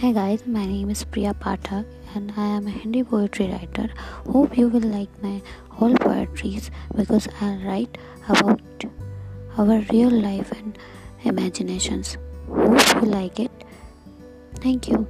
Hi guys, my name is Priya Pathak and I am a Hindi poetry writer. Hope you will like my whole poetries because I write about our real life and imaginations. Hope you like it. Thank you.